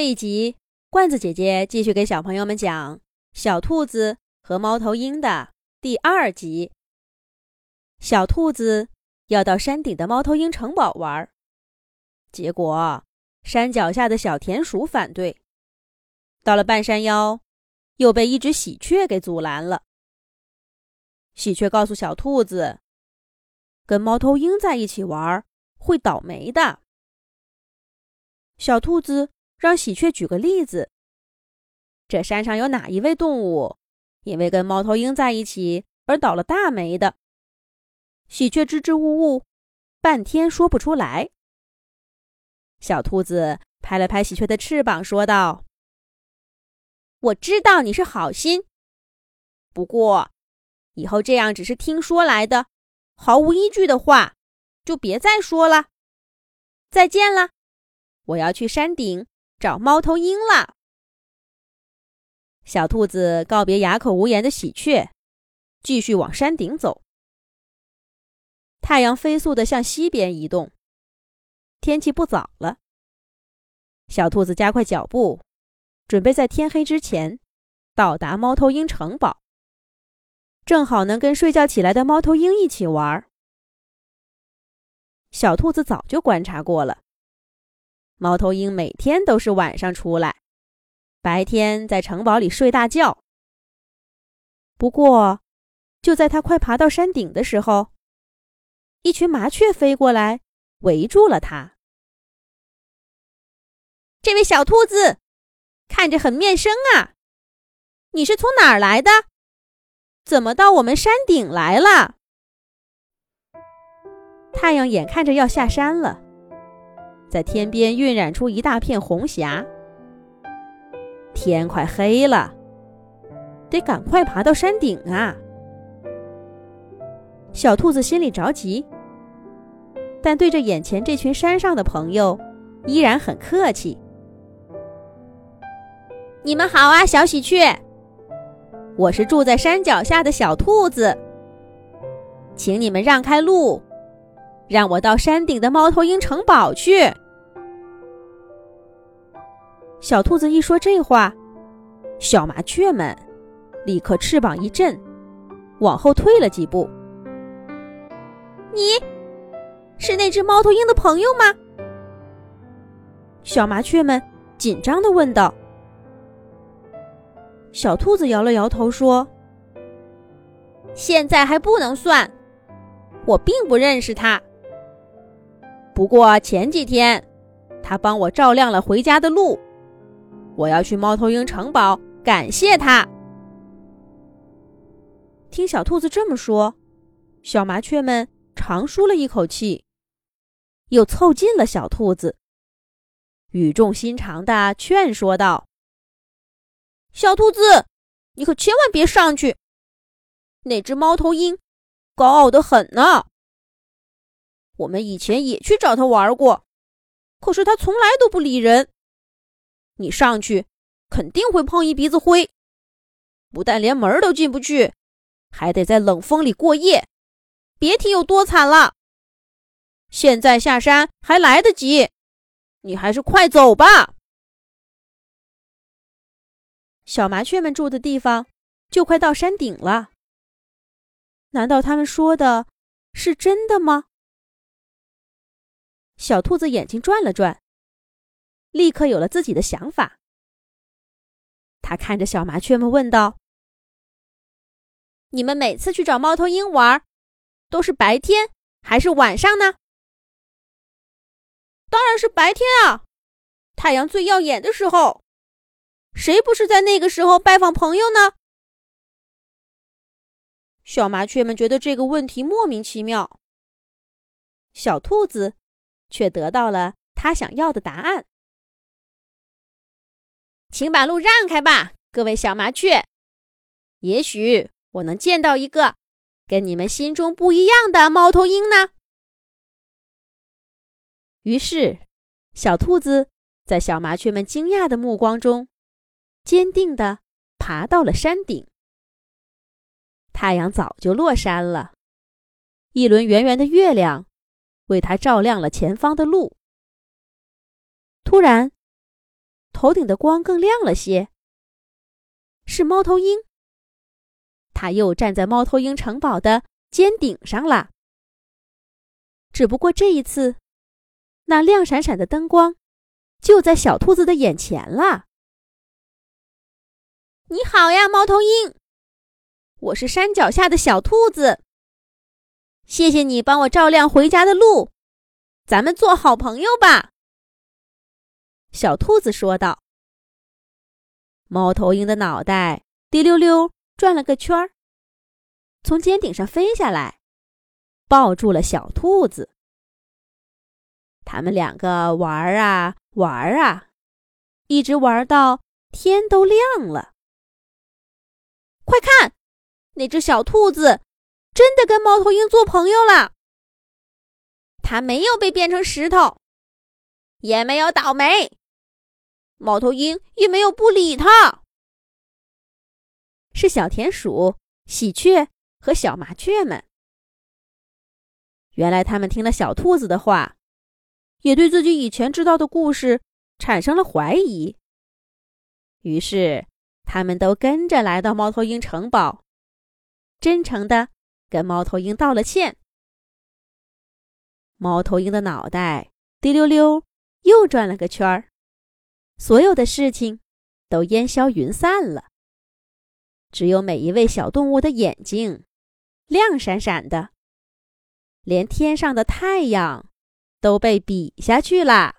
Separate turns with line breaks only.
这一集，罐子姐姐继续给小朋友们讲《小兔子和猫头鹰》的第二集。小兔子要到山顶的猫头鹰城堡玩，结果山脚下的小田鼠反对。到了半山腰，又被一只喜鹊给阻拦了。喜鹊告诉小兔子：“跟猫头鹰在一起玩会倒霉的。”小兔子。让喜鹊举个例子。这山上有哪一位动物因为跟猫头鹰在一起而倒了大霉的？喜鹊支支吾吾，半天说不出来。小兔子拍了拍喜鹊的翅膀，说道：“我知道你是好心，不过以后这样只是听说来的、毫无依据的话，就别再说了。再见了，我要去山顶。”找猫头鹰了。小兔子告别哑口无言的喜鹊，继续往山顶走。太阳飞速的向西边移动，天气不早了。小兔子加快脚步，准备在天黑之前到达猫头鹰城堡，正好能跟睡觉起来的猫头鹰一起玩。小兔子早就观察过了。猫头鹰每天都是晚上出来，白天在城堡里睡大觉。不过，就在它快爬到山顶的时候，一群麻雀飞过来，围住了它。这位小兔子，看着很面生啊，你是从哪儿来的？怎么到我们山顶来了？太阳眼看着要下山了。在天边晕染出一大片红霞，天快黑了，得赶快爬到山顶啊！小兔子心里着急，但对着眼前这群山上的朋友，依然很客气。你们好啊，小喜鹊，我是住在山脚下的小兔子，请你们让开路，让我到山顶的猫头鹰城堡去。小兔子一说这话，小麻雀们立刻翅膀一震，往后退了几步。你是那只猫头鹰的朋友吗？小麻雀们紧张的问道。小兔子摇了摇头说：“现在还不能算，我并不认识他。不过前几天，他帮我照亮了回家的路。”我要去猫头鹰城堡，感谢他。听小兔子这么说，小麻雀们长舒了一口气，又凑近了小兔子，语重心长的劝说道：“小兔子，你可千万别上去，那只猫头鹰高傲的很呢。我们以前也去找他玩过，可是他从来都不理人。”你上去肯定会碰一鼻子灰，不但连门都进不去，还得在冷风里过夜，别提有多惨了。现在下山还来得及，你还是快走吧。小麻雀们住的地方就快到山顶了，难道他们说的是真的吗？小兔子眼睛转了转。立刻有了自己的想法。他看着小麻雀们问道：“你们每次去找猫头鹰玩，都是白天还是晚上呢？”“当然是白天啊，太阳最耀眼的时候。谁不是在那个时候拜访朋友呢？”小麻雀们觉得这个问题莫名其妙。小兔子却得到了他想要的答案。请把路让开吧，各位小麻雀。也许我能见到一个跟你们心中不一样的猫头鹰呢。于是，小兔子在小麻雀们惊讶的目光中，坚定地爬到了山顶。太阳早就落山了，一轮圆圆的月亮为它照亮了前方的路。突然，头顶的光更亮了些。是猫头鹰，它又站在猫头鹰城堡的尖顶上了。只不过这一次，那亮闪闪的灯光就在小兔子的眼前了。你好呀，猫头鹰，我是山脚下的小兔子。谢谢你帮我照亮回家的路，咱们做好朋友吧。”小兔子说道。猫头鹰的脑袋滴溜溜转了个圈儿，从尖顶上飞下来，抱住了小兔子。他们两个玩啊玩啊，一直玩到天都亮了。快看，那只小兔子真的跟猫头鹰做朋友了。它没有被变成石头，也没有倒霉。猫头鹰也没有不理它。是小田鼠、喜鹊和小麻雀们。原来他们听了小兔子的话，也对自己以前知道的故事产生了怀疑。于是。他们都跟着来到猫头鹰城堡，真诚的跟猫头鹰道了歉。猫头鹰的脑袋滴溜溜又转了个圈儿，所有的事情都烟消云散了。只有每一位小动物的眼睛亮闪闪的，连天上的太阳都被比下去了。